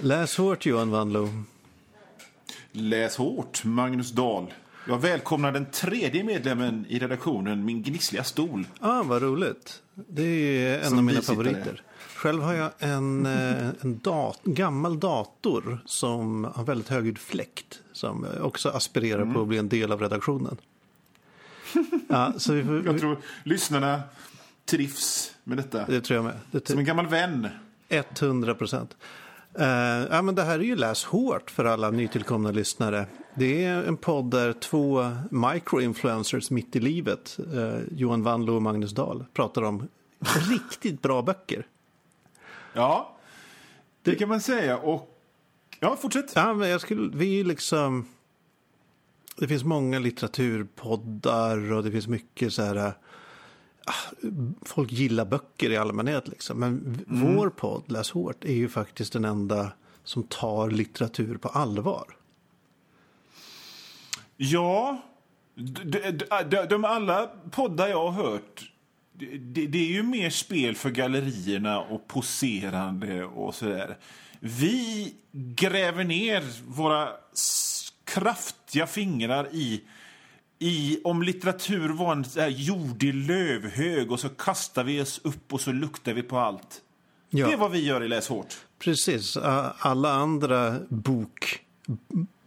Läs hårt Johan Wanlo. Läs hårt, Magnus Dahl. Jag välkomnar den tredje medlemmen i redaktionen, min gnissliga stol. Ah, vad roligt. Det är en Som av mina favoriter. Själv har jag en, eh, en dat gammal dator som har väldigt högljudd fläkt. Som också aspirerar Mm. på att bli en del av redaktionen. Ja, så vi får, Jag tror lyssnarna trivs med detta. det tror jag med. Som en gammal vän. 100 procent. Uh, ja, men det här är ju Läs hårt för alla nytillkomna lyssnare. Det är en podd där två microinfluencers mitt i livet, eh, Johan Wanlo och Magnus Dahl, pratar om riktigt bra böcker. Ja, det kan man säga. Och Ja, fortsätt. Ja, men jag skulle, vi är liksom... Det finns många litteraturpoddar och det finns mycket så här... äh, Folk gillar böcker i allmänhet liksom. Men v- vår podd, Läs hårt, är ju faktiskt den enda som tar litteratur på allvar. Ja, d- d- d- de alla poddar jag har hört det, det är ju mer spel för gallerierna och poserande och sådär. Vi gräver ner våra kraftiga fingrar i, i om litteratur var en så här jordig lövhög och så kastar vi oss upp och så luktar vi på allt. Ja. Det är vad vi gör i Läs hårt. Precis. Alla andra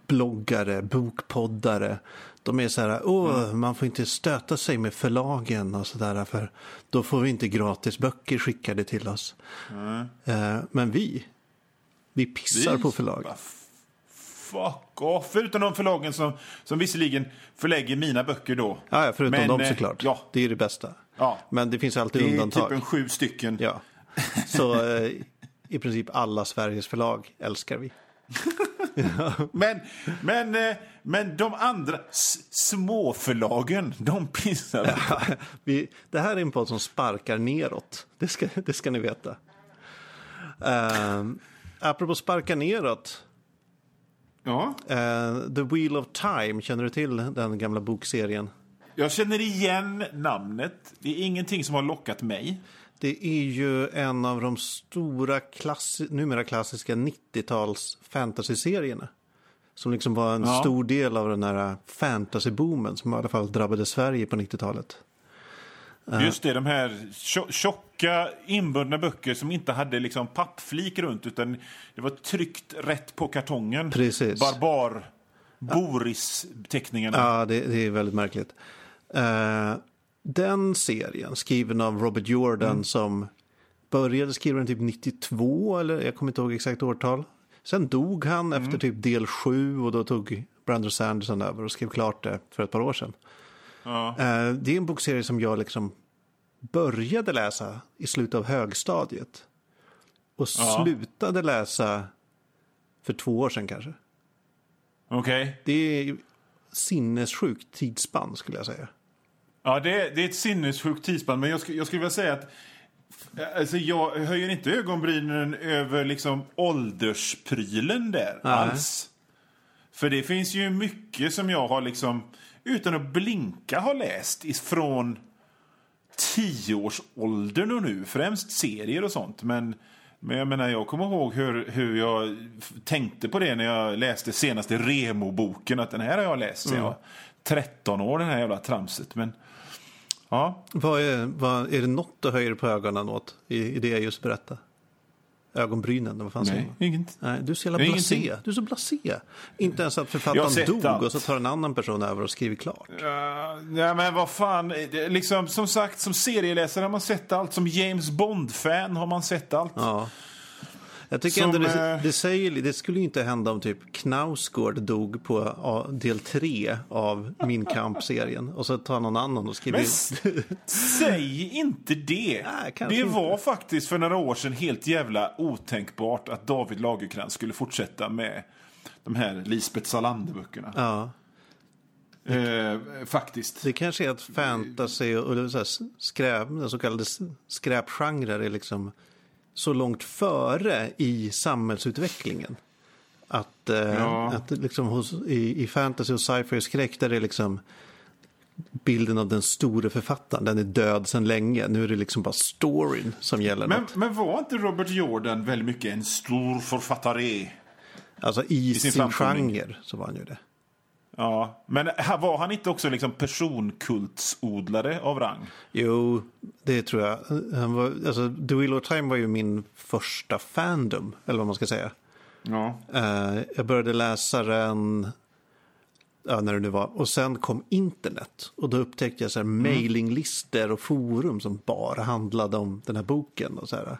bokbloggare, bokpoddare, de är så här, åh, man får inte stöta sig med förlagen och så där, för då får vi inte gratis böcker skickade till oss. Eh, Men vi, vi pissar Vi- på förlag. Fuck off! Förutom de förlagen som, som visserligen förlägger mina böcker då. Ja, ja, förutom Men, dem eh, såklart. Ja, Det är det bästa. ja. Men det finns alltid Det är undantag. typ en sju stycken. Ja. Så eh, i princip alla Sveriges förlag älskar vi. Men, men, eh, men de andra småförlagen, de pissar. vi, det här är en podd som sparkar neråt. Det ska, det ska ni veta. Um, apropå sparka neråt. Ja. eh, The Wheel of Time, känner du till den gamla bokserien? Jag känner igen namnet. Det är ingenting som har lockat mig. Det är ju en av de stora, klassi- numera klassiska 90-tals fantasy-serierna. Som liksom var en Ja. stor del av den här fantasy-boomen som i alla fall drabbade Sverige på 90-talet. Just det, de här tjo- tjocka inbundna böcker som inte hade liksom pappflik runt utan det var tryckt rätt på kartongen. Precis. Barbar. Boris-teckningarna. Ja, det, det är väldigt märkligt. Eh, den serien, skriven av Robert Jordan som började skriva den typ 92, eller jag kommer inte ihåg exakt årtal. Sen dog han efter typ del 7 och då tog Brandon Sanderson över och skrev klart det för ett par år sedan. Ja. Eh, det är en bokserie som jag liksom började läsa i slutet av högstadiet. Och Ja. slutade läsa för två år sedan kanske. Okej. Det är sinnessjukt tidsspann skulle jag säga. Ja, det är, det är ett sinnessjukt tidsspann. Men jag, sk- jag skulle vilja säga att alltså, jag höjer inte ögonbrynen över liksom åldersprylen där Nej. alls. För det finns ju mycket som jag har liksom utan att blinka har läst ifrån tioårsåldern och nu. Främst serier och sånt. Men, men jag menar, jag kommer ihåg hur, hur jag tänkte på det när jag läste senaste Remo-boken. Att den här har jag läst sen jag var 13 år, den här jävla tramset. Men ja, Vad är, vad, är det något du höjer på ögonen åt i, i det jag just berättade? Ögonbrynen, vad fan nej, inget. Nej, du är så jävla Ingenting. blasé. Du är så blasé. Inte ens att författaren dog allt. och så tar en annan person över och skriver klart. Uh, ja, men vad fan. det- Liksom, som sagt, som serieläsare har man sett allt. Som James Bond-fan har man sett allt. Ja. Jag tycker Som, ändå det, eh, det säger det skulle ju inte hända om typ Knausgård dog på del tre av Min Kamp-serien och så tar någon annan och skriver Men säg inte det. Nej, det inte. var faktiskt för några år sedan helt jävla otänkbart att David Lagercrantz skulle fortsätta med de här Lisbeth Salander-böckerna. Ja, Eh, faktiskt. det kanske är att fantasy och, och så här skräp, den så kallade skräpgenrer är liksom så långt före i samhällsutvecklingen. Att, eh, Ja. att liksom hos, i, i fantasy och sci-fi och skräck där det är liksom bilden av den store författaren, den är död sedan länge. Nu är det liksom bara storyn som gäller Men, något. men var inte Robert Jordan väldigt mycket en stor författare? Alltså i, sin sin, framtoning. genre så var han ju det. Ja, men var han inte också liksom personkultsodlare av rang? Jo, det tror jag. Han var, alltså, The Wheel of Time var ju min första fandom, eller vad man ska säga. Ja. Eh, jag började läsa den, ja, när det nu var, och sen kom internet. Och då upptäckte jag så här mailinglistor och forum som bara handlade om den här boken. Och, så här.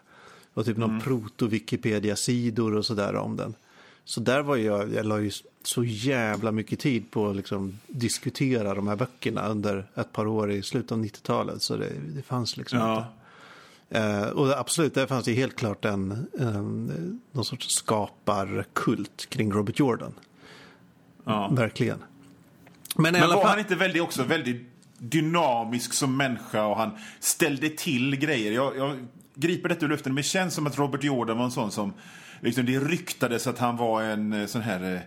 och typ någon proto-Wikipedia-sidor och sådär om den. Så där var jag, jag la ju så jävla mycket tid på att liksom diskutera de här böckerna under ett par år i slutet av 90-talet. Så det, det fanns liksom inte. ja. Eh, och absolut, där fanns det helt klart en, en, någon sorts skaparkult kring Robert Jordan. ja. Verkligen. Men Men var fall, han inte väldigt, också väldigt dynamisk som människa och han ställde till grejer? Jag, jag griper detta ur luften, men det känns som att Robert Jordan var en sån som... Liksom, det ryktades att han var en eh, sån här... eh,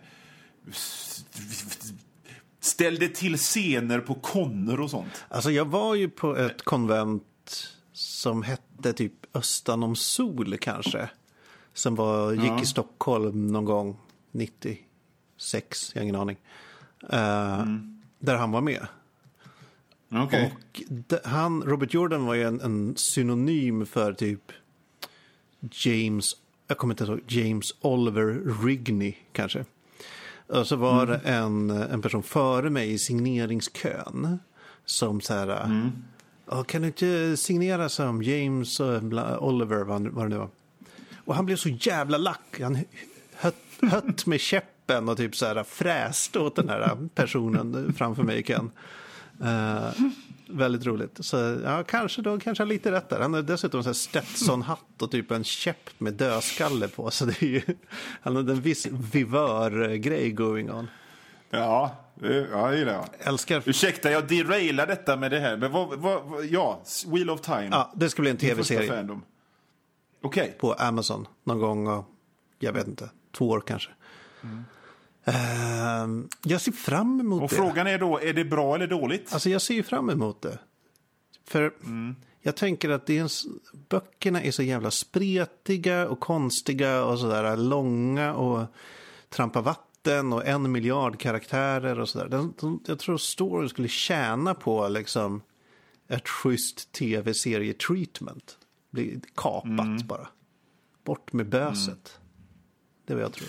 Ställde till scener på konner och sånt. alltså jag var ju på ett konvent som hette typ Östan om sol kanske. Som var, gick Ja. i Stockholm någon gång 96, jag har ingen aning. Eh, Där han var med. Okej. Och han, Robert Jordan var ju en, en synonym för typ James, jag kommer inte ihåg, James Oliver Rigney kanske. Och så var det en, en person före mig i signeringskön som så här, "Ja, kan du inte signera som James eh, Oliver, vad, vad det nu var. Och han blev så jävla lack. Han hött, hött med käppen och typ så här fräste åt den här personen framför mig i kön. Eh, väldigt roligt. Så ja, kanske då kanske han har lite rätt där. Han har dessutom här Stetson-hatt och typ en käpp med dödskalle på. Så det är ju, han hade en viss vivör-grej going on. Ja, det, ja, det gillar jag. Älskar... Ursäkta, jag derailar detta med det här. Men vad, vad, vad, ja, Wheel of Time. Ja, det ska bli en tv-serie. Okej. på Amazon någon gång. Och, jag vet inte, två år kanske. Ehm, jag ser fram emot Och det. frågan är då, är det bra eller dåligt? Alltså jag ser ju fram emot det. För jag tänker att det är en, böckerna är så jävla spretiga och konstiga och sådär långa och trampa vatten och en miljard karaktärer och sådär. Jag tror storyn skulle tjäna på liksom ett schysst tv-serie-treatment. Bli kapat bara. Bort med böset. Det är vad jag tror.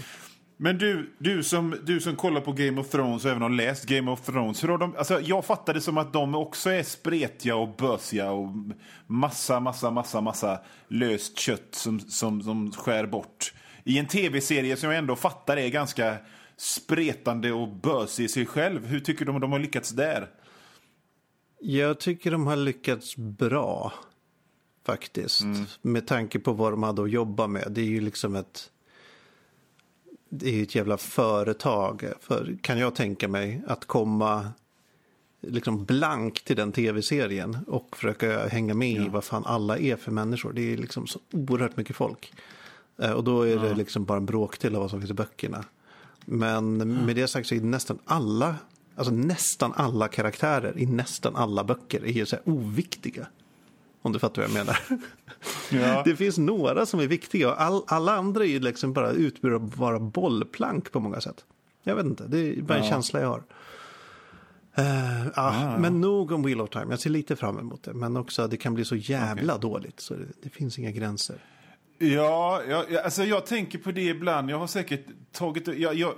Men du, du, som, du som kollar på Game of Thrones och även har läst Game of Thrones. Hur har de, alltså jag fattar det som att de också är spretiga och bösiga och massa, massa, massa, massa löst kött som, som, som skär bort. I en tv-serie som jag ändå fattar är ganska spretande och bösig i sig själv. Hur tycker du de har lyckats där? Jag tycker de har lyckats bra. Faktiskt. Med tanke på vad de hade att jobba med. Det är ju liksom ett... Det är ju ett jävla företag. För, kan jag tänka mig att komma liksom blank till den tv-serien och försöka hänga med i vad fan alla är för människor. Det är liksom så oerhört mycket folk. Eh, Och då är det liksom bara en bråkdel av vad som finns i böckerna. Men med det sagt så är nästan alla, alltså nästan alla karaktärer i nästan alla böcker är ju så här oviktiga. Om du fattar vad jag menar. Ja. Det finns några som är viktiga och all, alla andra är ju liksom bara utbytbara bollplank på många sätt. Jag vet inte, det är bara en Ja. känsla jag har. Eh, ja, Men nog om Wheel of Time, jag ser lite fram emot det. Men också att det kan bli så jävla dåligt så det, det finns inga gränser. Ja, jag, alltså jag tänker på det ibland. Jag har säkert tagit... Jag, jag,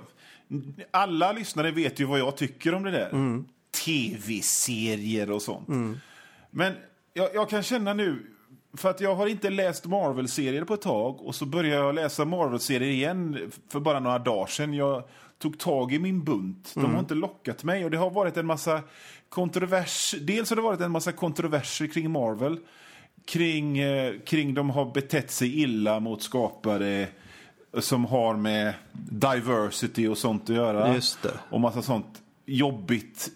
alla lyssnare vet ju vad jag tycker om det där. Tv-serier och sånt. Men jag, jag kan känna nu, för att jag har inte läst Marvel-serier på ett tag och så började jag läsa Marvel-serier igen för bara några dagar sedan. Jag tog tag i min bunt. De har inte lockat mig och det har varit en massa kontrovers. Dels har det varit en massa kontroverser kring Marvel kring, eh, kring de har betett sig illa mot skapare som har med diversity och sånt att göra. Och massa sånt jobbigt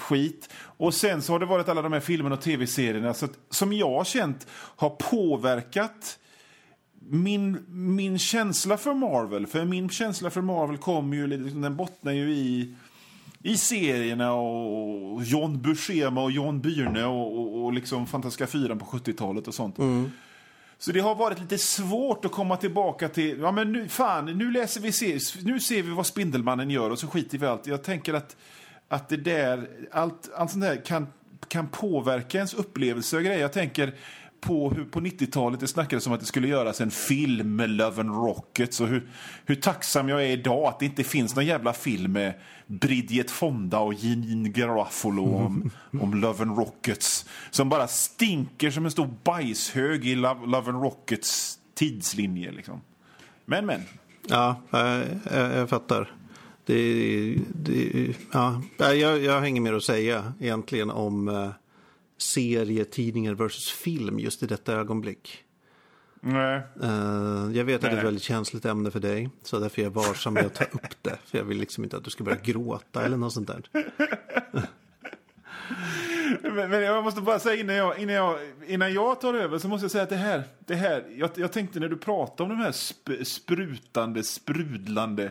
skit. Och sen så har det varit alla de här filmerna och tv-serierna så att, som jag har känt har påverkat min, min känsla för Marvel. För min känsla för Marvel kommer ju, liksom, den bottnar ju i i serierna och John Buscema och John Byrne och, och, och liksom Fantastiska fyran på 70-talet och sånt. Så det har varit lite svårt att komma tillbaka till, ja men nu, fan, nu läser vi, nu ser vi vad Spindelmannen gör och så skiter vi i allt. Jag tänker att, att det där, allt, allt sånt där kan, kan påverka ens upplevelse och grejer. Jag tänker på hur på 90-talet det snackades om att det skulle göras en film med Love and Rockets och hur, hur tacksam jag är idag att det inte finns någon jävla film med Bridget Fonda och Janine Garofalo om, om Love and Rockets som bara stinker som en stor bajshög i Love, Love and Rockets tidslinje. Liksom. Men, men. Ja, jag, jag, jag fattar. Det, det, ja, jag, jag har inget mer att säga egentligen om uh, serietidningar versus film just i detta ögonblick. Nej. Uh, jag vet att det är ett väldigt känsligt ämne för dig, så därför är jag varsam med att ta upp det. För jag vill liksom inte att du ska börja gråta eller något sånt där. Men, men jag måste bara säga innan jag, innan, jag, innan jag tar över så måste jag säga att det här, det här jag, jag tänkte när du pratade om de här sp, sprutande, sprudlande,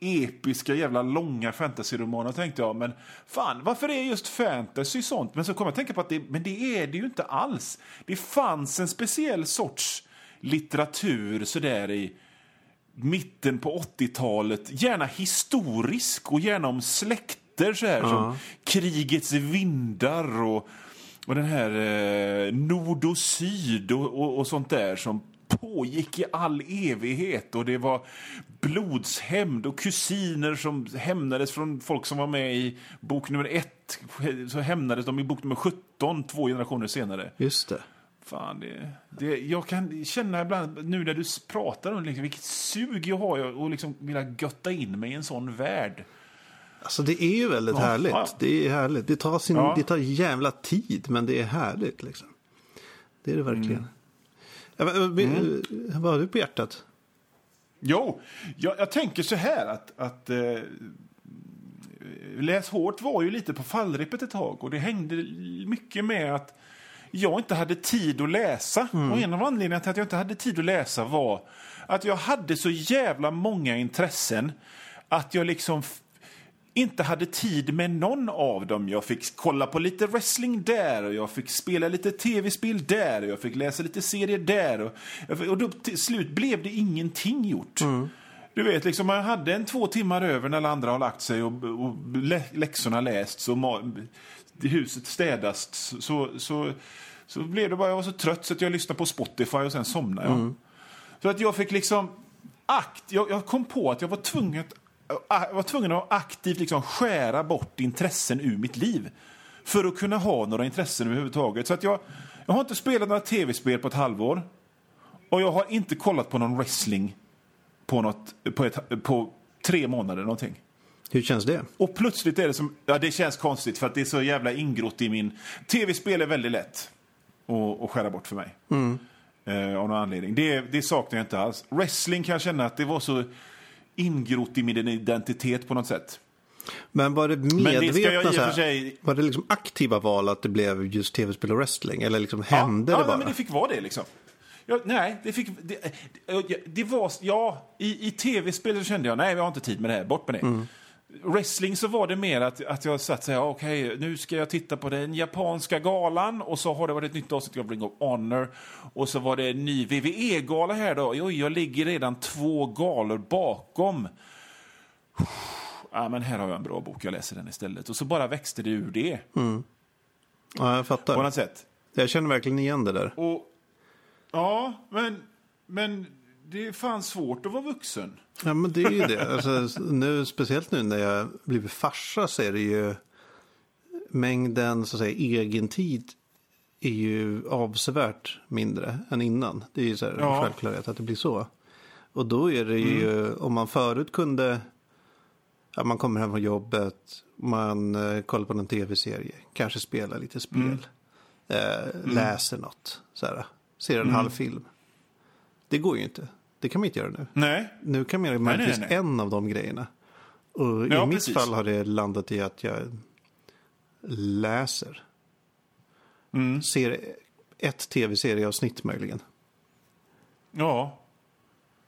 episka jävla långa fantasyromaner tänkte jag, men fan, varför är just fantasy sånt? Men så kom jag att tänka på att det, men det är det ju inte alls. Det fanns en speciell sorts litteratur sådär i mitten på 80-talet, gärna historisk och gärna om släkter så här, som krigets vindar och, och den här eh, nord och syd och, och, och sånt där som pågick i all evighet och det var blodshämnd och kusiner som hämnades från folk som var med i bok nummer ett så hämnades de i bok nummer 17 två generationer senare. Just det. Fan, det, det, jag kan känna ibland, nu när du pratar om liksom, vilket sug jag har att liksom vilja götta in mig i en sån värld. Alltså det är ju väldigt Ja, härligt. ja. Det är härligt. Det tar, sin, Ja. det tar jävla tid, men det är härligt liksom. Det är det verkligen. Mm. Men, men, Vad har du på hjärtat? Jo, jag, jag tänker så här att, att eh, Läs hårt var ju lite på fallrepet ett tag och det hängde mycket med att jag inte hade tid att läsa. Och en av anledningarna till att jag inte hade tid att läsa var att jag hade så jävla många intressen att jag liksom inte hade tid med någon av dem. Jag fick kolla på lite wrestling där och jag fick spela lite tv-spel där och jag fick läsa lite serier där. Och, och då, till slut blev det ingenting gjort. Du vet, liksom, man hade en två timmar över när alla andra har lagt sig och, och lä, läxorna lästs och huset städats. Så, så, så, så blev det bara, jag var så trött så att jag lyssnade på Spotify och sen somnade jag. Så att jag fick liksom akt, jag, jag kom på att jag var tvungen att, jag var tvungen att aktivt liksom skära bort intressen ur mitt liv. För att kunna ha några intressen överhuvudtaget. Så att jag, jag har inte spelat några tv-spel på ett halvår. Och jag har inte kollat på någon wrestling på, något, på, ett, på tre månader någonting. Hur känns det? Och plötsligt är det som, ja det känns konstigt för att det är så jävla ingrott i min, tv-spel är väldigt lätt att, att skära bort för mig. Eh, av någon anledning. Det, det saknar jag inte alls. Wrestling kan jag känna att det var så ingrott i min identitet på något sätt. Men var det det medvetna här, sig- Var det liksom aktiva val att det blev just tv-spel och wrestling? Eller liksom hände ja, det ja, bara? men det fick vara det liksom. Ja, nej, det fick... Det, det, det var... Ja, i, i tv-spel så kände jag nej, vi har inte tid med det här, bort med det. Wrestling så var det mer att, att jag satt så här, okej, nu ska jag titta på den japanska galan och så har det varit ett nytt avsnitt av Ring of Honor och så var det en ny WWE-gala här då. Oj, jag ligger redan två galor bakom. Ja, men här har jag en bra bok, jag läser den istället. Och så bara växte det ur det, Ja, jag på fattar. något sätt. Jag känner verkligen igen det där. Och, ja, men, men det är fan svårt att vara vuxen. Ja, men det är ju det. Alltså, nu, speciellt nu när jag blivit farsa så är det ju mängden så att säga, egen tid är ju avsevärt mindre än innan. Det är ju så här, Ja. självklarhet att det blir så. Och då är det ju, om man förut kunde, ja, man kommer hem från jobbet, man eh, kollar på någon tv-serie, kanske spelar lite spel, eh, läser något, så här, ser en halv film. Det går ju inte. Det kan man inte göra nu. Nej. Nu kan man göra möjligtvis en av de grejerna. Och Ja, i mitt precis. fall har det landat i att jag läser. Mm. Ser ett tv-serieavsnitt möjligen. Ja.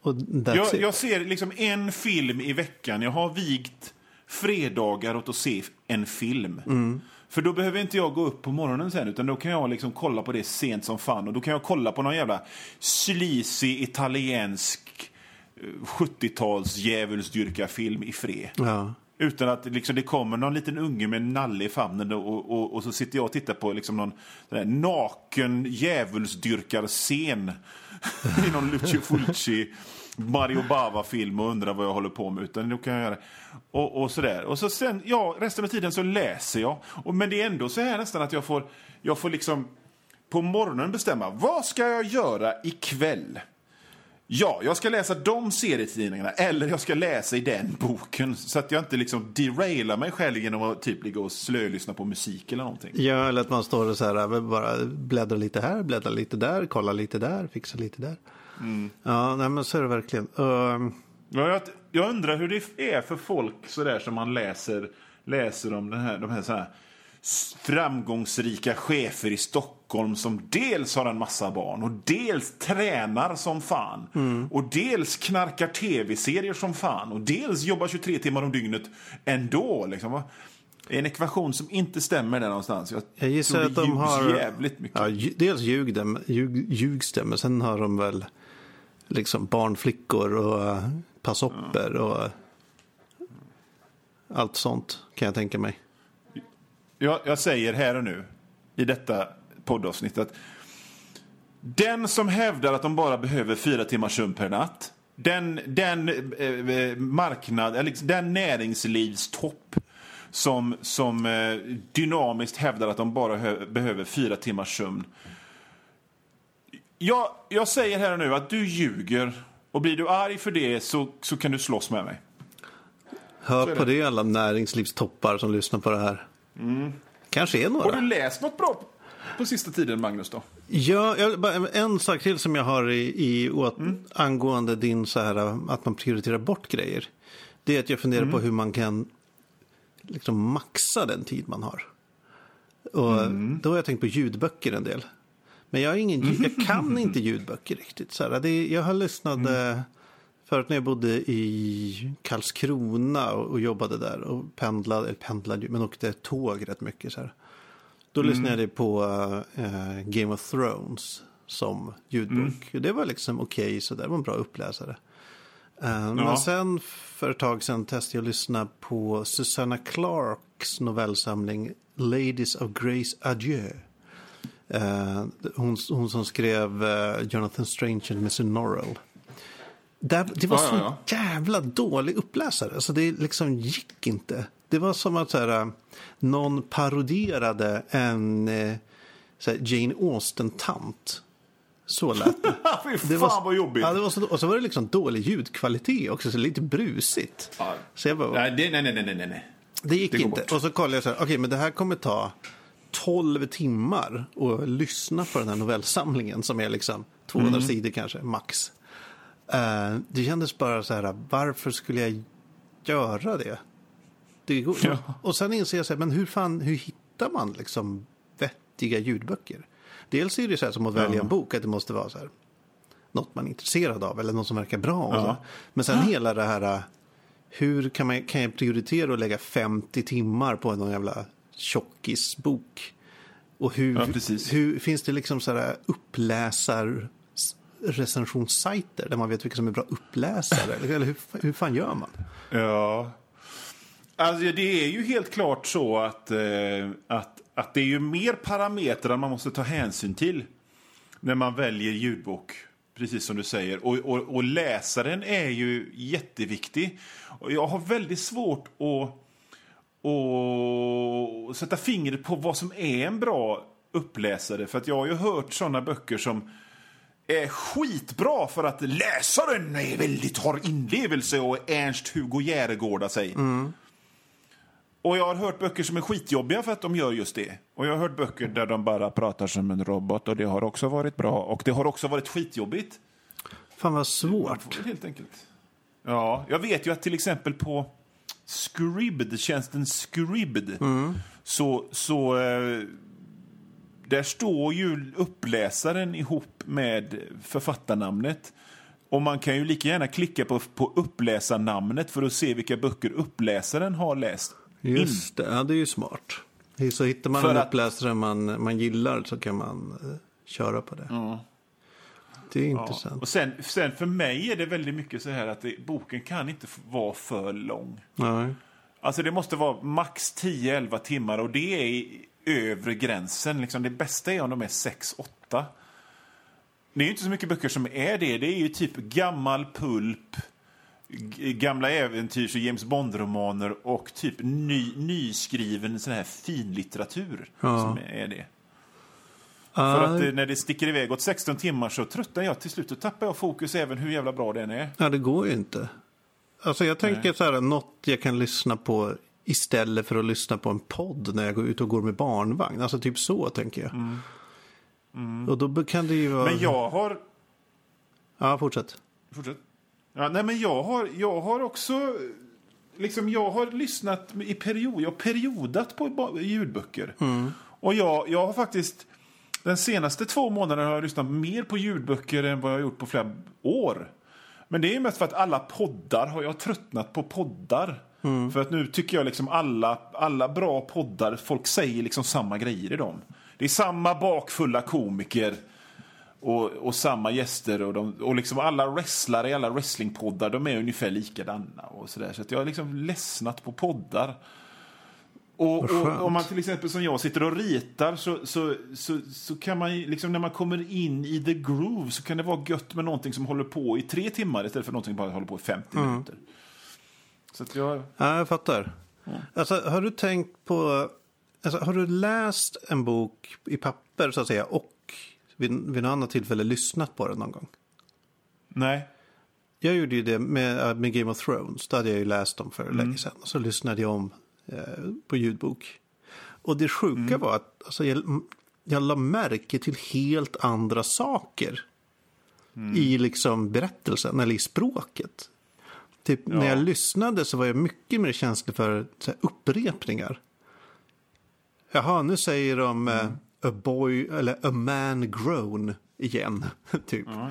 Och Jag, it. jag ser liksom en film i veckan. Jag har vigt fredagar åt att se en film. Mm. För då behöver inte jag gå upp på morgonen sen, utan då kan jag liksom kolla på det sent som fan. Och då kan jag kolla på någon jävla sleazy italiensk eh, 70-tals djävulsdyrkarfilm i fred. Ja. Utan att liksom, det kommer någon liten unge med en nalle i famnen och, och, och så sitter jag och tittar på liksom någon där naken djävulsdyrkarscen i någon Lucio Fulci Mario Bava-film och undrar vad jag håller på med. Utan då kan jag göra och, och sådär. Och så sen, ja, resten av tiden så läser jag. Och, men det är ändå så här nästan att jag får, jag får liksom på morgonen bestämma vad ska jag göra ikväll? Ja, jag ska läsa de serietidningarna eller jag ska läsa i den boken så att jag inte liksom derailar mig själv genom att typ ligga och slölyssna på musik eller någonting. ja, eller att man står och så här, bara bläddrar lite här, bläddrar lite där, kollar lite där, fixar lite där. Ja, nej men så är det verkligen. Ehm, Ja, jag, jag undrar hur det är för folk så där som man läser, läser om den här, de här, så här framgångsrika chefer i Stockholm som dels har en massa barn och dels tränar som fan. Och dels knarkar tv-serier som fan och dels jobbar 23 timmar om dygnet ändå. Liksom. en ekvation som inte stämmer där någonstans. Jag, jag gissar att de har... jävligt mycket. Ja, dels ljug dem, ljug, ljugs det, men sen har de väl liksom barnflickor och eh, passopper och allt sånt kan jag tänka mig. Jag, jag säger här och nu i detta poddavsnitt att den som hävdar att de bara behöver fyra timmars sömn per natt den, den eh, eh marknad, eller liksom den näringslivstopp som, som eh, dynamiskt hävdar att de bara behöver fyra timmars sömn. Jag, jag säger här och nu att du ljuger och blir du arg för det så, så kan du slåss med mig. Hör på det alla näringslivstoppar som lyssnar på det här. Kanske är Har några. du läst något bra på, sista tiden, Magnus? då? Ja, jag, en sak till som jag har i, i åt, angående din så här att man prioriterar bort grejer. Det är att jag funderar på hur man kan liksom maxa den tid man har. Och Då har jag tänkt på ljudböcker en del. Men jag, har ingen, ljud- jag kan inte ljudböcker riktigt. Så här, det, jag har lyssnat eh, förut när jag bodde i Karlskrona och, och jobbade där och pendlade, eller pendlade men åkte tåg rätt mycket. Så här. Då lyssnade jag på eh, Game of Thrones som ljudbok. Det var liksom okej, så det var en bra uppläsare. Eh, Men sen för ett tag sedan testade jag att lyssna på Susanna Clarks novellsamling Ladies of Grace Adieu. Eh, hon, hon som skrev eh, Jonathan Strange och Mr. Norrell. Där, det var Ja, så ja, jävla dålig uppläsare. Alltså det liksom gick inte. Det var som att så här, någon parodierade en eh, så här, Jane Austen-tant. Så lät det. Fy fan det var, vad jobbigt. Ja, det var så, och så var det liksom dålig ljudkvalitet också, så lite brusigt. Ja. Så jag bara, Nej, det, nej, nej, nej, nej, det gick det inte. bort. Och så kollade jag så här, okej, men det här kommer ta 12 timmar att lyssna på den här novellsamlingen som är liksom 200 Mm. sidor kanske, max. Eh, det kändes bara så här, varför skulle jag göra det? det går, Ja. Och sen inser jag så här, men hur fan, hur hittar man liksom vettiga ljudböcker? Dels är det så här som att välja en bok, att det måste vara så här, något man är intresserad av eller något som verkar bra. Och Ja. så. Men sen hela det här, äh, hur kan, man, kan jag prioritera att lägga 50 timmar på någon jävla tjockisbok? Och hur, Ja, hur finns det liksom så här uppläsar recensionssajter där man vet vilka som är bra uppläsare? Eller hur, hur fan gör man? Ja. Alltså, det är ju helt klart så att, eh, att, att det är ju mer parametrar man måste ta hänsyn till när man väljer ljudbok. Precis som du säger. Och, och, och läsaren är ju jätteviktig. Och jag har väldigt svårt att, att sätta fingret på vad som är en bra uppläsare. För att jag har ju hört sådana böcker som är skitbra för att läsaren är väldigt, har inlevelse och Ernst-Hugo Järegårda sig. Och jag har hört böcker som är skitjobbiga för att de gör just det. Och jag har hört böcker där de bara pratar som en robot och det har också varit bra. Och det har också varit skitjobbigt. Fan vad svårt. helt enkelt. Ja, jag vet ju att till exempel på Scribd, tjänsten Scribd, så, så eh, där står ju uppläsaren ihop med författarnamnet. Och man kan ju lika gärna klicka på, på uppläsarnamnet för att se vilka böcker uppläsaren har läst. Just det, ja, det är ju smart. Så hittar man För en att- uppläsare man, man gillar så kan man eh, köra på det. Det är Ja. intressant. Och sen, sen för mig är det väldigt mycket så här att det, boken kan inte vara för lång. Nej. Alltså det måste vara max 10-11 timmar och det är övre gränsen. Liksom det bästa är om de är 6-8. Det är ju inte så mycket böcker som är det. Det är ju typ gammal pulp, gamla äventyrs och James Bond-romaner och typ ny, nyskriven sån här finlitteratur Ja. som är det. Ja, För att eh, när det sticker iväg åt 16 timmar så tröttnar jag till slut och tappar jag fokus även hur jävla bra den är. ja, det går ju inte. Alltså jag tänker så här, något jag kan lyssna på istället för att lyssna på en podd när jag går ut och går med barnvagn. Alltså typ så tänker jag. Och då kan det ju vara... Mm. Men jag har Ja, fortsätt. Fortsätt. Ja, nej, men jag har, jag har också... Liksom, jag har lyssnat i period, jag har periodat på ljudböcker. Och jag, jag har faktiskt... Den senaste två månaderna har jag lyssnat mer på ljudböcker än vad jag har gjort på flera år. Men det är mest för att alla poddar har jag tröttnat på poddar. För att nu tycker jag liksom alla, alla bra poddar, folk säger liksom samma grejer i dem. Det är samma bakfulla komiker och, och samma gäster och, de, och liksom alla wrestlare i alla wrestlingpoddar de är ungefär likadana. Och så där. så jag har liksom ledsnat på poddar. Och, och om man till exempel som jag sitter och ritar så, så, så, så kan man liksom när man kommer in i the groove så kan det vara gött med någonting som håller på i tre timmar istället för någonting som bara håller på i 50 minuter. Så att jag... Ja, jag fattar. Alltså, har du tänkt på... Alltså, har du läst en bok i papper så att säga och vid, vid något annat tillfälle lyssnat på den någon gång? Nej. Jag gjorde ju det med, med Game of Thrones. Då hade jag ju läst dem för länge sedan. Och så lyssnade jag om på ljudbok. Och det sjuka var att alltså, jag, jag la märke till helt andra saker. I liksom berättelsen eller i språket. Typ när Ja. jag lyssnade så var jag mycket mer känslig för här, upprepningar. Jaha, nu säger de eh, a boy eller a man grown igen. typ. Ja,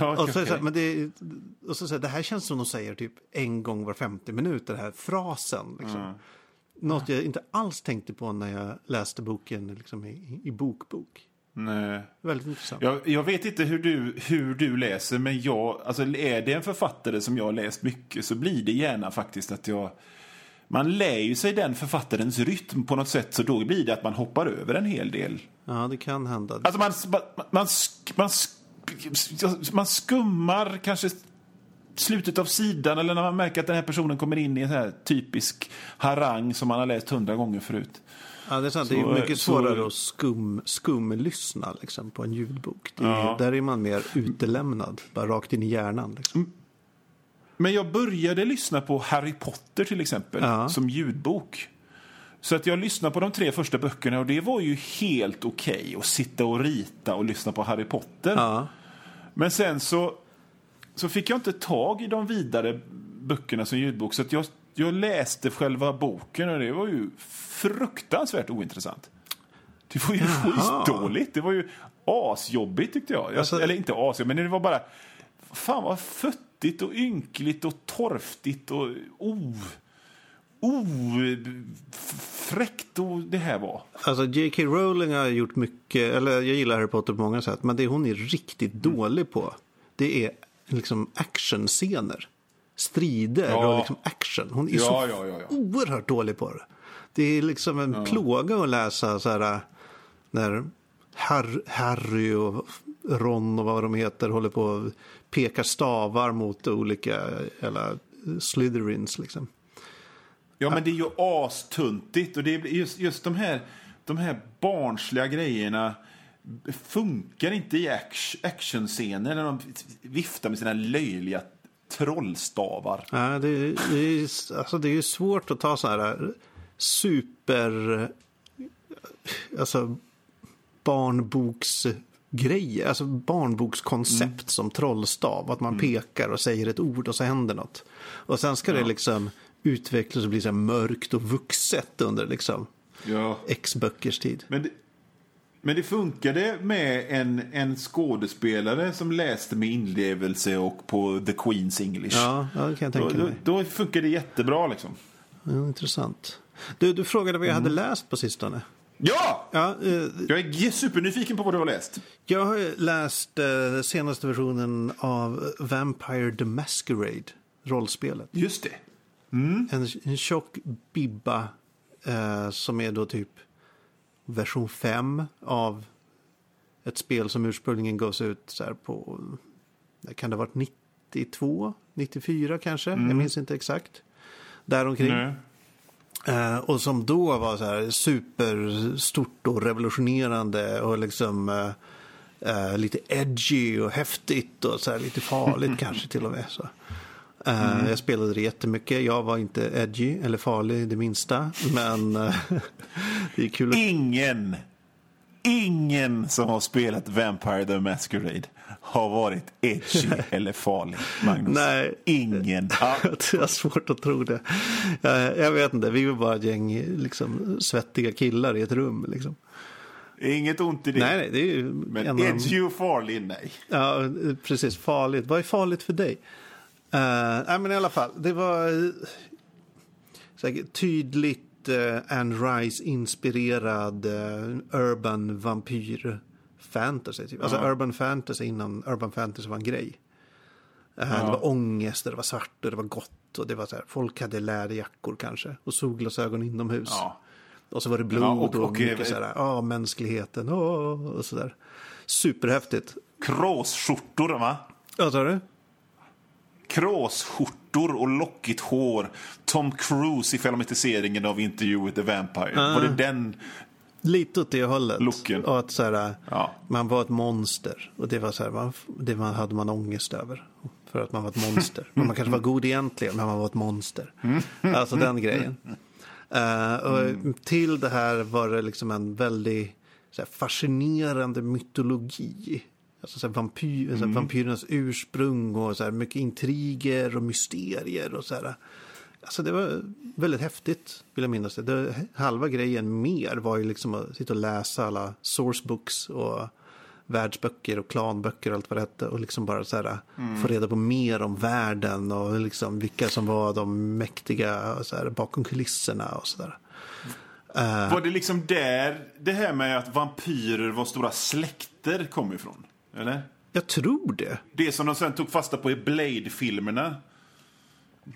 ja, Och så, här, men det, och så, det här känns som de säger typ en gång var 50 minuter, den här frasen. Liksom. Något jag inte alls tänkte på när jag läste boken liksom, i, i bokbok. Nej. Väldigt intressant. Jag, jag vet inte hur du, hur du läser, men jag, alltså, är det en författare som jag läst mycket så blir det gärna faktiskt att jag... Man lär ju sig den författarens rytm på något sätt, så då blir det att man hoppar över en hel del. Ja, det kan hända. Alltså man, man, man, man, man skummar kanske slutet av sidan eller när man märker att den här personen kommer in i en så här typisk harang som man har läst hundra gånger förut. Ja, det är sant. det är så- ju mycket så- svårare att skum, skumlyssna liksom, på en ljudbok. Är, Ja. Där är man mer utelämnad, bara rakt in i hjärnan. Liksom. Men jag började lyssna på Harry Potter till exempel, Ja. som ljudbok. Så att jag lyssnade på de tre första böckerna och det var ju helt okej att sitta och rita och lyssna på Harry Potter. Ja. Men sen så, så fick jag inte tag i de vidare böckerna som ljudbok så att jag, jag läste själva boken och det var ju fruktansvärt ointressant. Det var ju Jaha. skitdåligt. Det var ju asjobbigt tyckte jag. jag Alltså- eller inte asjobbigt, men det var bara... Fan vad futtigt och ynkligt och torftigt och o... Ofräckt och det här var. Alltså J.K. Rowling har gjort mycket, eller jag gillar Harry Potter på många sätt, men det hon är riktigt Mm. dålig på, det är liksom actionscener. Strider Ja. och liksom action. Hon är Ja, så ja, ja, ja. oerhört dålig på det. Det är liksom en plåga att läsa så här när Har- Harry och Ron och vad de heter håller på och pekar stavar mot olika eller Slytherins liksom. Ja, men det är ju astuntigt. Och det är just, just de, här, de här barnsliga grejerna funkar inte i act- actionscener när de viftar med sina löjliga trollstavar. Ja, det, det, är, alltså det är ju svårt att ta så här super... Alltså barnboksgrejer, alltså barnbokskoncept som trollstav. Att man pekar och säger ett ord och så händer något. Och sen ska det liksom utvecklas och bli så mörkt och vuxet under liksom Ja. X böckers tid. Men det, Men det funkade med en, en skådespelare som läste med inlevelse och på The Queen's English. Ja, ja det kan jag tänka då, mig. då, då funkar det jättebra liksom. Ja, intressant. Du, du frågade vad jag Mm. hade läst på sistone. Ja! Ja, eh, Jag är supernyfiken på vad du har läst. jag har läst eh, senaste versionen av Vampire the Masquerade, rollspelet. Just det. En, en tjock bibba eh, som är då typ version 5 av ett spel som ursprungligen gavs ut så här på, kan det ha varit 92, 94 kanske, jag minns inte exakt. Däromkring. Nej. Eh, och som då var så här superstort och revolutionerande och liksom eh, eh, lite edgy och häftigt och så här lite farligt kanske till och med. Så. Eh, Jag spelade det jättemycket. Jag var inte edgy eller farlig det minsta. Men eh, det är kul att... Ingen, ingen som har spelat Vampire the Masquerade har varit edgy eller farlig, Magnus. Nej. Ingen. Ja. Jag har svårt att tro det. Eh, Jag vet inte, vi var bara ett gäng liksom, svettiga killar i ett rum. Liksom. Inget ont i det. Nej, nej, det är ju Men edgy och farlig, nej. Ja, precis. Farligt. Vad är farligt för dig? Uh, nej, men i alla fall. Det var uh, säkert tydligt uh, Anne Rice-inspirerad uh, urban vampyr fantasy. Typ. Alltså urban fantasy innan urban fantasy var en grej. Uh, Det var ångest, och det var svart och det var gott. Och det var så här, folk hade läderjackor kanske. Och solglasögon inomhus. Ja. Och så var det blod Ja, och, och- och, mycket eh, så här, ja, mänskligheten åh, och så där. Superhäftigt. Kråsskjortor, va? Vad sa du? Kråsskjortor och lockigt hår. Tom Cruise i filmatiseringen av Interview with the Vampire. Var det den? Lite åt det hållet. Looken. Och att så här, Ja. man var ett monster. Och det var så här, man, det man, hade man ångest över. För att man var ett monster. men man kanske var god egentligen, men man var ett monster. Alltså den grejen. Eh, och till det här var det liksom en väldigt här, fascinerande mytologi. Alltså så här, vampyr, så här, vampyrernas ursprung och så här, mycket intriger och mysterier och så här. Alltså det var väldigt häftigt, vill jag minnas det. det. Halva grejen mer var ju liksom att sitta och läsa alla sourcebooks och världsböcker och klanböcker och allt vad det hette. Och liksom bara så här, få reda på mer om världen och liksom vilka som var de mäktiga så här, bakom kulisserna och sådär. Var det liksom där det här med att vampyrer var stora släkter kom ifrån? Eller? Jag tror det. Det som de sen tog fasta på i Blade-filmerna.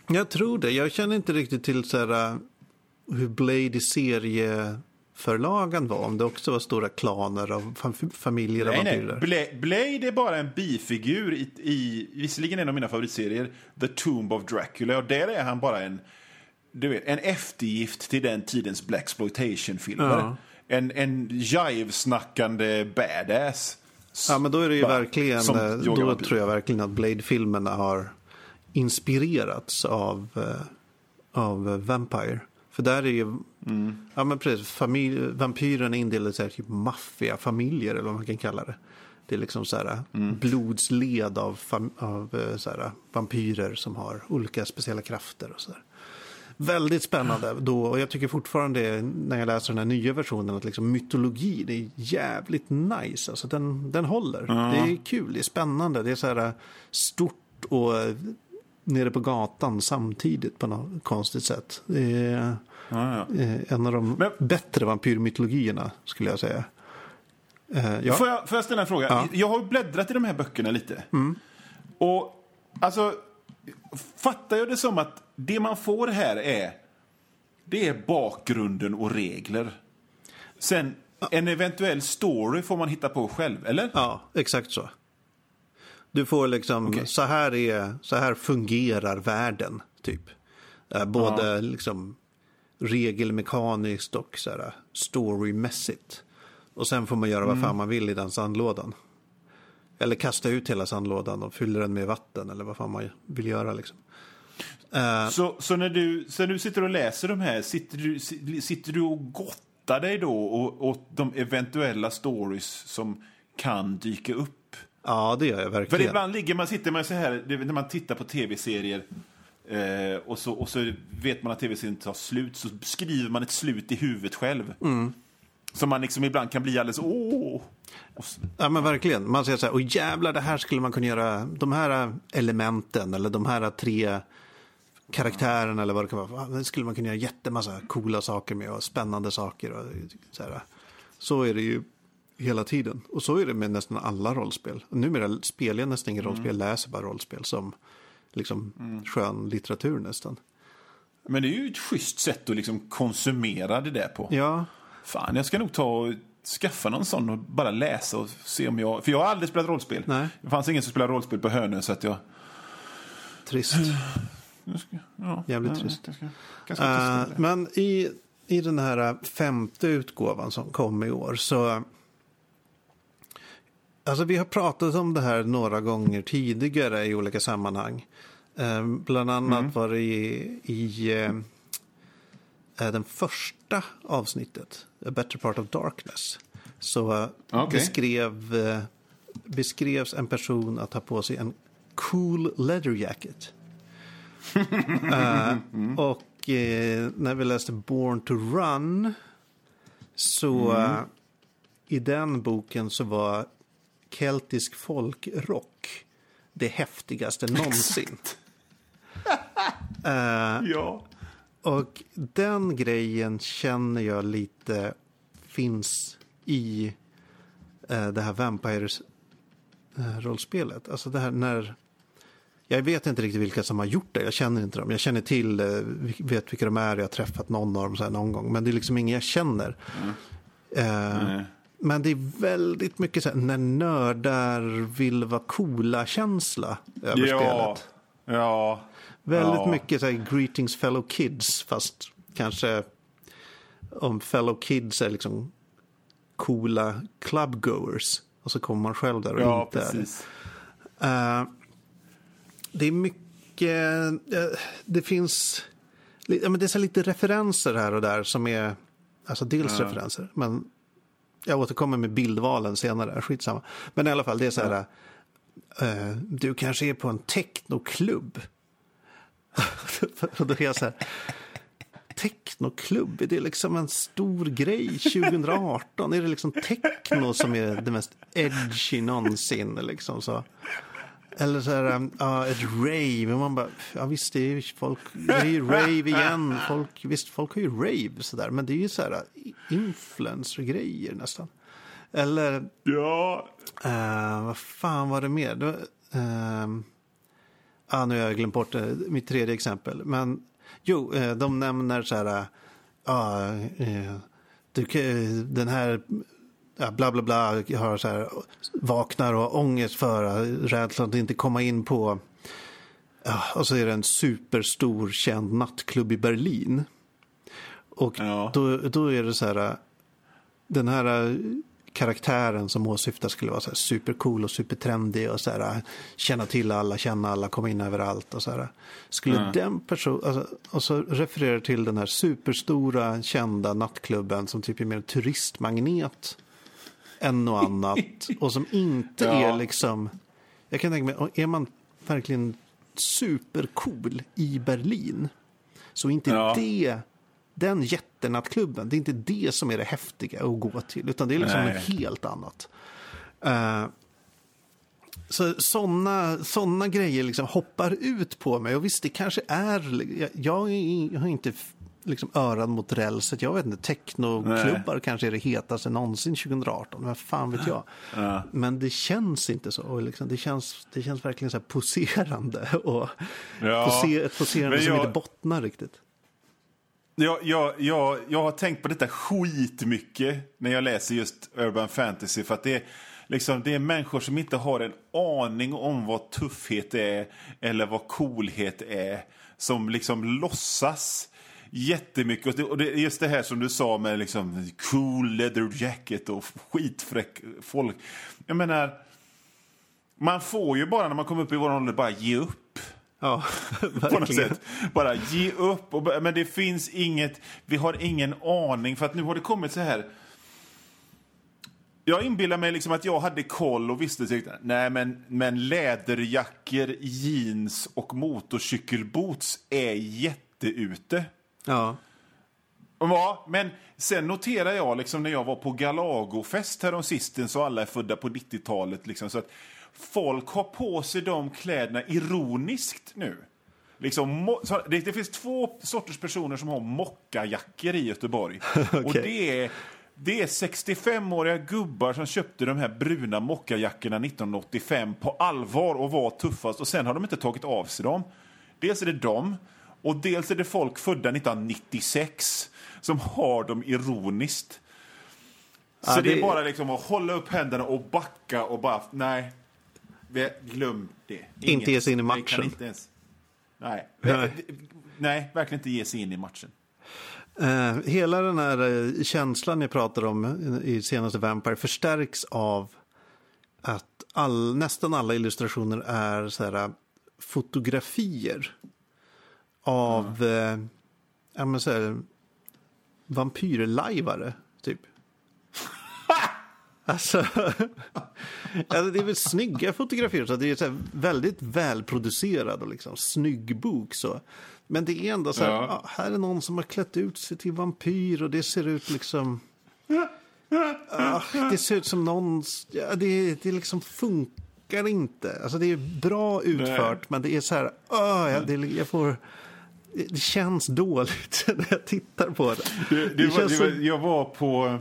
Jag tror det. Jag känner inte riktigt till så här, hur Blade i serieförlagen var. Om det också var stora klaner av fam- familjer av Nej, nej. vampyrer. Bla- Blade är bara en bifigur i, i visserligen en av mina favoritserier, The Tomb of Dracula. Och där är han bara en, du vet, en eftergift till den tidens Blaxploitation-filmer. Ja. En, en jive-snackande badass. Ja, men då är det ju verkligen, jagar då tror jag verkligen att Blade-filmerna har inspirerats av, eh, av eh, Vampire. För där är ju, Mm. ja men precis, familj, vampyren är indelade i typ maffiafamiljer eller vad man kan kalla det. Det är liksom så här Mm. blodsled av, av eh, så här, vampyrer som har olika speciella krafter och så där. Väldigt spännande då och jag tycker fortfarande när jag läser den här nya versionen att liksom mytologi det är jävligt nice. Alltså den, den håller. Det är kul, det är spännande, det är så här eh, stort och eh, nere på gatan samtidigt på något konstigt sätt. Det är Ja, ja. eh, en av de Men- bättre vampyrmytologierna skulle jag säga. Eh, ja. Får, jag, får jag ställa en fråga? Ja. Jag har bläddrat i de här böckerna lite. Och alltså, fattar jag det som att det man får här är, det är bakgrunden och regler. Sen en eventuell story får man hitta på själv, eller? Ja, exakt så. Du får liksom, Okej. så, här är, så här fungerar världen, typ. Eh, både liksom regelmekaniskt och så här, storymässigt. Och sen får man göra vad fan man vill i den sandlådan. Eller kasta ut hela sandlådan och fylla den med vatten eller vad fan man vill göra liksom. Eh, Så, så när du, så när du sitter och läser de här, sitter du, si- sitter du och gottar dig då och de eventuella stories som kan dyka upp? Ja, det gör jag För verkligen. ibland ligger man, sitter man så här, när man tittar på tv-serier eh, och, så, och så vet man att tv-serien tar slut, så skriver man ett slut i huvudet själv. Som man liksom ibland kan bli alldeles åh. Ja men verkligen. Man säger så här, och jävlar det här skulle man kunna göra, de här elementen eller de här tre karaktärerna eller vad det kan vara. Det skulle man kunna göra jättemassa coola saker med och spännande saker. Och så, här. så är det ju hela tiden. Och så är det med nästan alla rollspel. Och numera spelar jag nästan inga rollspel, jag läser bara rollspel som liksom skön litteratur nästan. Men det är ju ett schysst sätt att liksom konsumera det där på. Ja, Fan, jag ska nog ta och skaffa någon sån och bara läsa och se om jag... För jag har aldrig spelat rollspel. Nej. Det fanns ingen som spelade rollspel på Hönö så att jag... trist. ja, Jävligt ja, trist. Ganska, ganska Eh, trist. men i, i den här femte utgåvan som kom i år så... Alltså vi har pratat om det här några gånger tidigare i olika sammanhang. Eh, bland annat var det i, i eh, eh, den första avsnittet, A Better Part of Darkness. Så eh, Okej. beskrev, eh, beskrevs en person att ha på sig en cool leather jacket. Eh, och när vi läste Born to Run så eh, i den boken så var keltisk folkrock det häftigaste någonsin. Eh, Ja. och den grejen känner jag lite finns i eh, det här Vampires-rollspelet. alltså det här när... Jag vet inte riktigt vilka som har gjort det. Jag känner inte dem. Jag känner till, eh, vet vilka de är. Jag har träffat någon av dem så någon gång. Men det är liksom ingen jag känner. Eh, Nej. Men det är väldigt mycket så här, när nördar vill vara coola-känsla över Ja. spelet. Ja. Väldigt Ja. mycket så här, greetings fellow kids, fast kanske om fellow kids är liksom coola clubgoers. Och så kommer man själv där och Ja, inte är det. precis. Eh, det är mycket, eh, det finns, ja, men det är så lite referenser här och där som är, alltså dels Ja. referenser, men jag återkommer med bildvalen senare, skitsamma. Men i alla fall, det är så här, eh, du kanske är på en technoklubb. och då är jag så här, technoklubb, är det liksom en stor grej 2018? är det liksom techno som är det mest edgy någonsin? Liksom så? Eller så här, um, ja, ett rave. Man bara, ja visst, det är ju folk, det är ju rave igen. Folk, visst, folk har ju rave sådär. Men det är ju så här influencer-grejer nästan. Eller, Ja. eh, vad fan var det mer? Det ehm, ah, nu har jag glömt bort eh, mitt tredje exempel. Men jo, eh, de nämner så här, eh, du, den här ja, bla bla bla har så här, vaknar och har ångest för rädslan att inte komma in på ja, och så är det en superstor känd nattklubb i Berlin. Och Ja. då, då är det så här den här karaktären som åsyftas skulle vara så här supercool och supertrendig och så här, känna till alla, känna alla, komma in överallt och så här. Skulle Ja. den personen, alltså, och så refererar till den här superstora kända nattklubben som typ är mer turistmagnet än något annat och som inte Ja. är liksom, jag kan tänka mig, och är man verkligen supercool i Berlin så inte Ja. det den jättenattklubben, det är inte det som är det häftiga att gå till, utan det är liksom Nej. något helt annat. Eh, så sådana såna grejer liksom hoppar ut på mig. Och visst, det kanske är... Jag, jag, har inte liksom öran mot rälset. Jag vet inte, technoklubbar kanske är det hetaste någonsin 2018. Men fan vet jag. Ja. Men det känns inte så. Och liksom, det, känns, det känns verkligen så här poserande. Och Ja. poser, ett poserande Men som jag- inte bottnar riktigt. Jag, jag, jag, jag har tänkt på detta skitmycket när jag läser just urban fantasy. För att det är, liksom, det är människor som inte har en aning om vad tuffhet är eller vad coolhet är. Som liksom låtsas jättemycket. Och det, och det är just det här som du sa med liksom cool leather jacket och skitfräck folk. Jag menar, man får ju bara när man kommer upp i vår ålder bara ge upp Ja, på något sätt. Bara ge upp. Och, men det finns inget, vi har ingen aning. För att nu har det kommit så här. Jag inbillar mig liksom att jag hade koll och visste tyckte, nej men, men läderjackor, jeans och motorcykelboots är jätteute. Ja, Ja, men sen noterar jag liksom när jag var på Galagofest häromsistens och alla är födda på 90-talet liksom, så att folk har på sig de kläderna ironiskt nu. Liksom, det, det, finns två sorters personer som har mockajackor i Göteborg. okay. Och det är, det är 65-åriga gubbar som köpte de här bruna mockajackorna 1985 på allvar och var tuffast. Och sen har de inte tagit av sig dem. Dels är det dem, och dels är det folk födda 1996 som har dem ironiskt. Så ja, det... det... är bara liksom att hålla upp händerna och backa och bara, nej, glöm det. Inget. Inte ge sig in i matchen. Ens, nej. nej. nej, verkligen inte ge sig in i matchen. Uh, hela den här uh, känslan ni pratar om i senaste Vampire förstärks av att all, nästan alla illustrationer är så här, fotografier av mm. eh, ja, men så här, vampyrlajvare, typ. alltså, alltså, det är väl snygga fotografier, så det är så här väldigt välproducerad och liksom snygg bok. Så. Men det är ändå så här, ja. ah, här är någon som har klätt ut sig till vampyr och det ser ut liksom... Ah, det ser ut som någon... Ja, det, det liksom funkar inte. Alltså det är bra utfört, Nej. men det är så här... Ah, ja, det, jag får det känns dåligt när jag tittar på det. det, det, det var, så... jag var på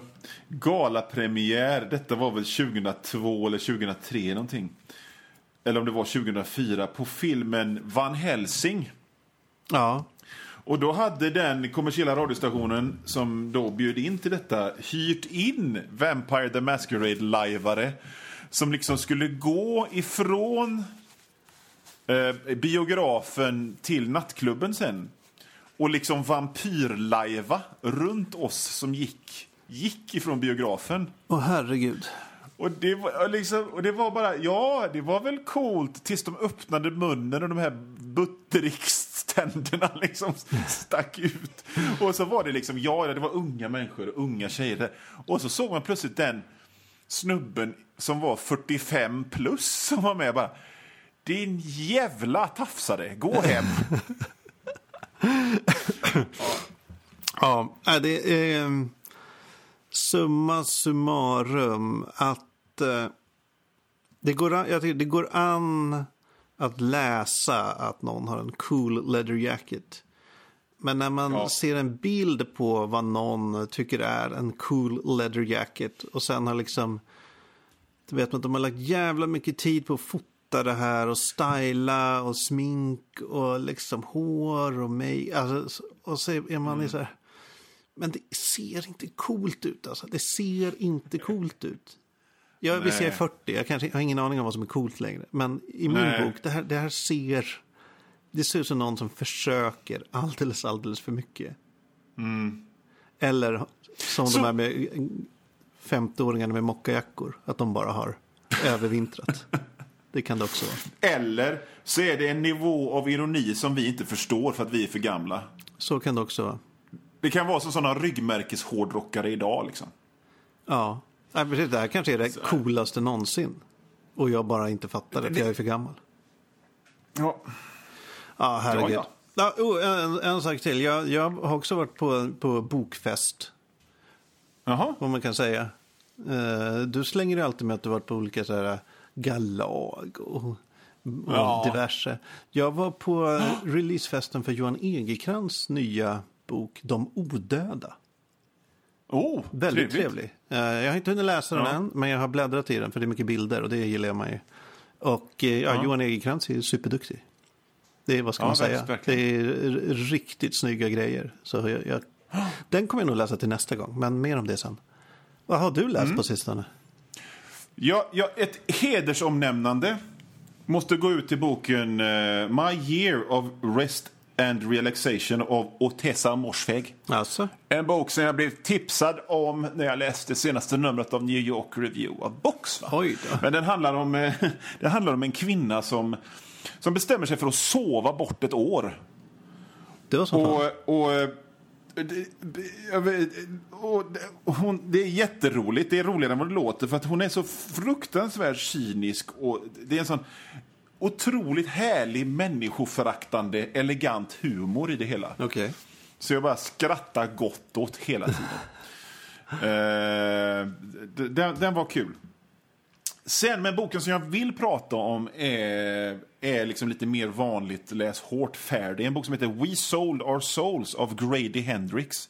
galapremiär, detta var väl 2002 eller 2003 någonting. Eller om det var 2004, på filmen Van Helsing. Ja. Och då hade den kommersiella radiostationen som då bjöd in till detta hyrt in Vampire the Masquerade-lajvare som liksom skulle gå ifrån eh, biografen till nattklubben sen och liksom vampyrlajva runt oss som gick, gick ifrån biografen. Åh herregud. Och det, var, liksom, och det var bara, ja, det var väl coolt tills de öppnade munnen och de här butterickständerna liksom stack ut. Och så var det liksom, ja, det var unga människor, unga tjejer. Och så såg man plötsligt den snubben som var 45 plus som var med bara, din jävla tafsare, gå hem. ja. ja, det är um, summa summarum att uh, det, går an, jag tycker, det går an att läsa att någon har en cool leather jacket. Men när man ja. ser en bild på vad någon tycker är en cool leather jacket och sen har liksom, du vet att de har lagt jävla mycket tid på att fota det här och styla och smink och liksom hår och mig. Alltså, och så är man mm. så här. Men det ser inte coolt ut alltså. Det ser inte coolt ut. Jag vill säga 40, jag kanske jag har ingen aning om vad som är coolt längre. Men i min Nej. bok, det här, det här ser... Det ser ut som någon som försöker alldeles, alldeles för mycket. Mm. Eller som så... de här med 50-åringarna med mockajackor. Att de bara har övervintrat. Det kan det också vara. Eller så är det en nivå av ironi som vi inte förstår för att vi är för gamla. Så kan det också vara. Det kan vara som sådana ryggmärkeshårdrockare idag liksom. Ja, ja precis. Det här kanske är det så. coolaste någonsin. Och jag bara inte fattar det, för jag är för gammal. Ja. Ja, herregud. Ja, ja. ja oh, en, en sak till. Jag, jag har också varit på, på bokfest. Jaha. Vad man kan säga. Uh, du slänger ju alltid med att du varit på olika så här Gallag och, och ja. diverse. Jag var på releasefesten för Johan Egerkrans nya bok De odöda. Oh, Väldigt trevligt. trevlig. Eh, jag har inte hunnit läsa den ja. än, men jag har bläddrat i den för det är mycket bilder och det gillar man ju. Och eh, ja, ja. Johan Egerkrans är superduktig. Det är vad ska ja, man säga. Det är riktigt snygga grejer. Så jag, jag, den kommer jag nog läsa till nästa gång, men mer om det sen. Vad har du läst mm. på sistone? Ja, ja, ett hedersomnämnande måste gå ut till boken uh, My Year of Rest and Relaxation av Otessa Morsfeg. Alltså. En bok som jag blev tipsad om när jag läste senaste numret av New York Review of Books. Men den handlar, om, eh, den handlar om en kvinna som, som bestämmer sig för att sova bort ett år. Det var så och, och hon, det är jätteroligt, det är roligare än vad det låter för att hon är så fruktansvärt cynisk och det är en sån otroligt härlig människoföraktande elegant humor i det hela. Okay. Så jag bara skrattar gott åt hela tiden. eh, den, den var kul. Sen, men boken som jag vill prata om är, är liksom lite mer vanligt läs hårt färd. Det är en bok som heter We Sold Our Souls av Grady Hendrix.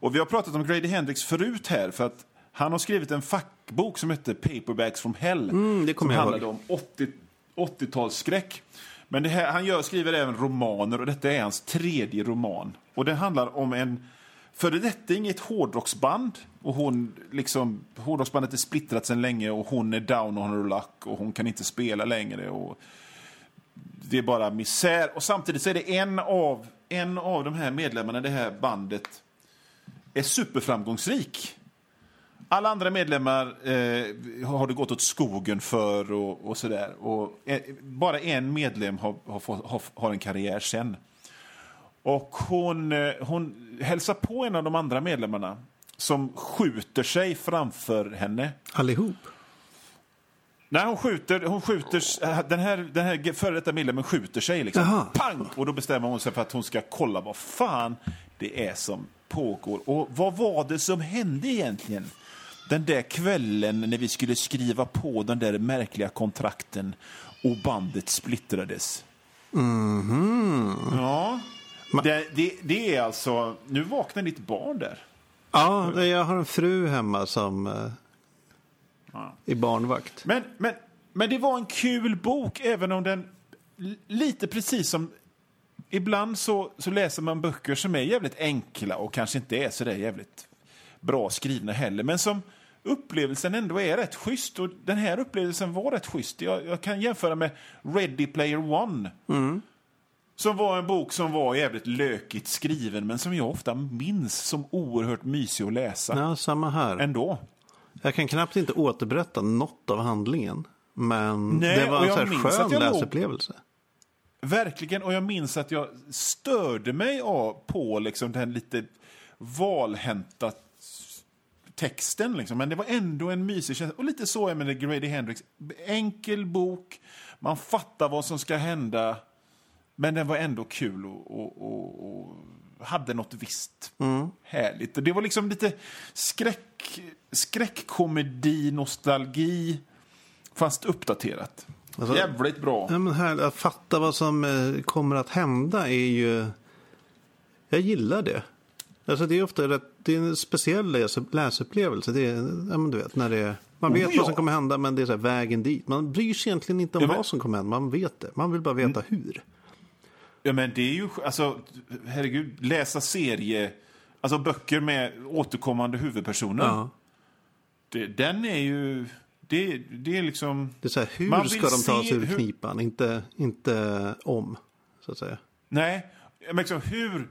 Och vi har pratat om Grady Hendrix förut här för att han har skrivit en fackbok som heter Paperbacks from Hell. Mm, det som handlade om 80, 80-talsskräck. Men här, han gör, skriver även romaner och detta är hans tredje roman. Och den handlar om en föredetting i ett hårdrocksband. Och hon, liksom, hårdrocksbandet är splittrat sedan länge och hon är down on her luck och hon kan inte spela längre. Och det är bara misär. Och samtidigt så är det en av, en av de här medlemmarna i det här bandet är superframgångsrik. Alla andra medlemmar eh, har det gått åt skogen för och, och sådär. Och eh, bara en medlem har, har, har, har en karriär sen. Och hon, eh, hon hälsar på en av de andra medlemmarna som skjuter sig framför henne. Allihop? Nej, hon skjuter, hon skjuter äh, den här, den här före detta medlemmen skjuter sig liksom. Pang! Och då bestämmer hon sig för att hon ska kolla vad fan det är som pågår. Och vad var det som hände egentligen? Den där kvällen när vi skulle skriva på den där märkliga kontrakten och bandet splittrades. Ja. Det, det, det är alltså, nu vaknar ditt barn där. Ja, jag har en fru hemma som eh, är barnvakt. Men, men, men det var en kul bok, även om den lite precis som... Ibland så, så läser man böcker som är jävligt enkla och kanske inte är så där jävligt bra skrivna heller, men som upplevelsen ändå är rätt schysst. Och den här upplevelsen var rätt schysst. Jag, jag kan jämföra med Ready Player One. Som var en bok som var jävligt lökigt skriven, men som jag ofta minns som oerhört mysig att läsa. Ja, samma här. Ändå. Jag kan knappt inte återberätta något av handlingen. Men Nej, det var en så här skön låg- läsupplevelse. Verkligen, och jag minns att jag störde mig på liksom den lite valhänta texten. Liksom. Men det var ändå en mysig känsla. Och lite så är med Grady Hendrix. Enkel bok, man fattar vad som ska hända. Men den var ändå kul och, och, och, och hade något visst härligt. Och det var liksom lite skräck, skräckkomedi, nostalgi, fast uppdaterat. Alltså- Jävligt bra. Ja, men här, att fatta vad som eh, kommer att hända är ju... Jag gillar det. Alltså det är ofta rätt, det är en speciell läs, läsupplevelse. Det är, ja, men du vet, när det är, man vet Oh, ja. vad som kommer hända men det är så vägen dit. Man bryr sig egentligen inte om Ja, men- vad som kommer hända. Man vet det. Man vill bara veta hur. Ja, men det är ju, alltså, herregud, läsa serie, alltså böcker med återkommande huvudpersoner. Ja. Det, den är ju, det, det är liksom, Det är så här, hur ska de ta sig ur hur- knipan? Inte, inte om, så att säga. nej, men liksom hur,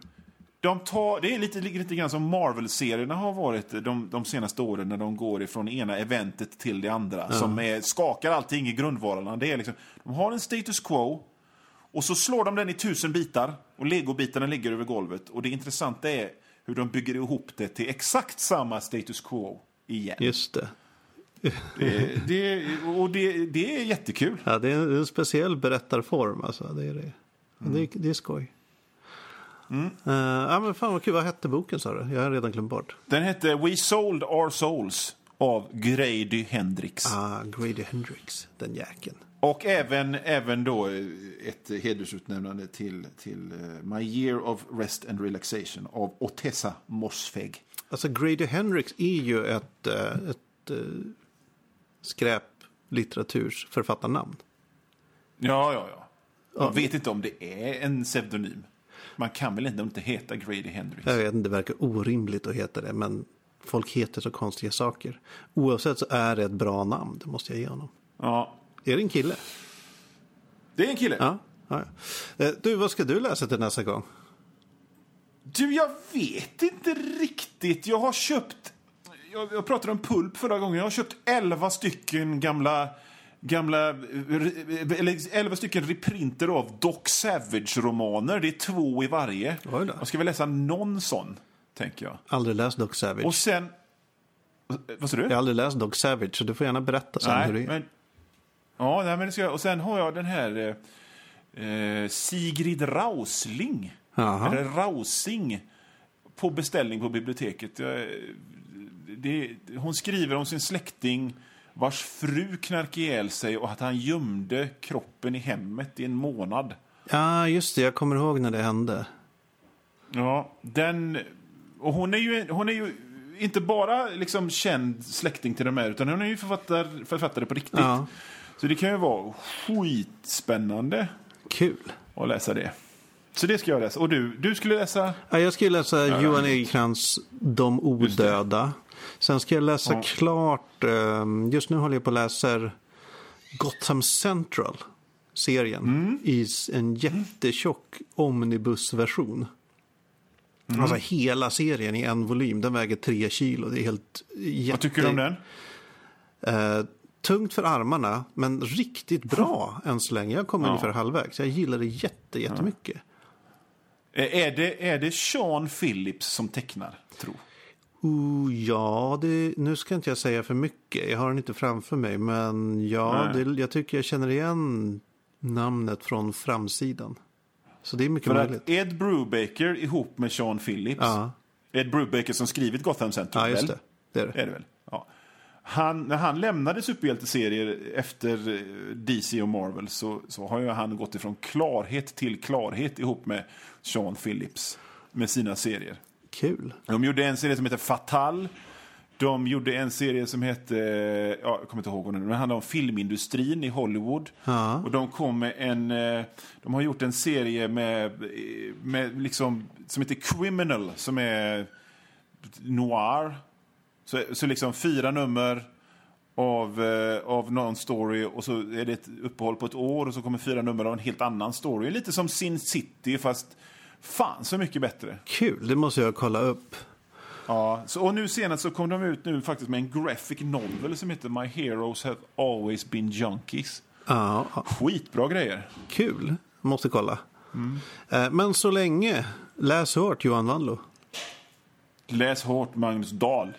de tar, det är lite, lite grann som Marvel-serierna har varit de, de senaste åren när de går ifrån ena eventet till det andra. Som är, skakar allting i grundvalarna. Det är liksom, de har en status quo och så slår de den i tusen bitar och legobitarna ligger över golvet. Och det intressanta är hur de bygger ihop det till exakt samma status quo igen. Just det. Det, det, och det, det är jättekul. Ja, det är en, en speciell berättarform. Alltså. Det, är det. Mm. Det, det är skoj. Eh, ja, men fan vad kul. Vad hette boken sa du? Jag har redan glömt bort. Den hette We Sold Our Souls av Grady Hendrix. Ah, Grady Hendrix, den jäkeln. Och även, även då eh, ett hedersutnämnande till, till eh, My Year of Rest and Relaxation av Otessa Mossfegh. Alltså Grady Hendrix är ju ett, eh, ett skräplitteratursförfattarnamn. Ja, ja, ja. Jag vet inte om det är en pseudonym. Man kan väl inte, inte heta Grady Hendrix? Jag vet inte, det verkar orimligt att heta det. Men folk heter så konstiga saker. Oavsett så är det ett bra namn, det måste jag ge honom. Ja, Är det en kille? det är en kille. Ja. ja. Eh, Du, vad ska du läsa till nästa gång? Du, jag vet inte riktigt. Jag har köpt... Jag, jag pratade om pulp förra gången. Jag har köpt 11 stycken gamla... Gamla, eh, eller 11 stycken reprinter av Doc Savage-romaner. Det är två i varje. Jag ska väl läsa någon sån, tänker jag. Aldrig läst Dog Savage. Och sen... Vad sa du? Jag har aldrig läst Dog Savage, så du får gärna berätta sen hur det Nej, är. men... Ja, nej, men det ska jag. Och sen har jag den här eh, eh, Sigrid Rausling. Jaha. Eller Rausing. på beställning på biblioteket. Jag, det, hon skriver om sin släkting vars fru knarkade ihjäl sig och att han gömde kroppen i hemmet i en månad. Ja, just det. Jag kommer ihåg när det hände. Ja, den... Och hon är ju, hon är ju inte bara liksom känd släkting till de här, utan hon är ju författare, författare på riktigt. Ja. Så det kan ju vara skitspännande Kul. att läsa det. Så det ska jag läsa. Och du, du skulle läsa? Ja, jag ska läsa Johan Egerkrans De odöda. Sen ska jag läsa Ja. klart, eh, just nu håller jag på att läsa Gotham Central. Serien Mm. i en jättetjock omnibusversion. Mm. Alltså hela serien i en volym. Den väger tre kilo. Det är helt jätte... Vad tycker du om den? Eh, tungt för armarna, men riktigt bra än så länge. Jag kommer Ja. ungefär halvvägs. Jag gillar det jätte, jättemycket. Eh, Är det, är det Sean Phillips som tecknar, tro? Oh, ja, det, nu ska inte jag säga för mycket. Jag har den inte framför mig. Men ja, det, jag tycker jag känner igen namnet från framsidan. Så det är mycket För möjligt. att Ed Brubaker ihop med Sean Phillips, Ja. Ed Brubaker som skrivit Gotham Central, Ja, just det. Det är det. Är det väl? Han, när han lämnade superhjälteserier efter eh, DC och Marvel så, så har ju han gått ifrån klarhet till klarhet ihop med Sean Phillips med sina serier. Kul. De gjorde en serie som heter Fatal. De gjorde en serie som hette, ja, jag kommer inte ihåg den men det handlar om filmindustrin i Hollywood. Ja. Och de kom med en, eh, de har gjort en serie med, med liksom, som heter Criminal, som är noir. Så, så liksom fyra nummer av, eh, av någon story och så är det ett uppehåll på ett år och så kommer fyra nummer av en helt annan story. Lite som Sin City fast fan så mycket bättre. Kul, det måste jag kolla upp. Ja, så, och nu senast så kom de ut nu faktiskt med en graphic novel som heter My Heroes Have Always Been Junkies. Ja, ja, Skitbra grejer. kul. Måste kolla. Mm. Eh, Men så länge, läs hårt Johan Wanlo. Läs hårt Magnus Dahl.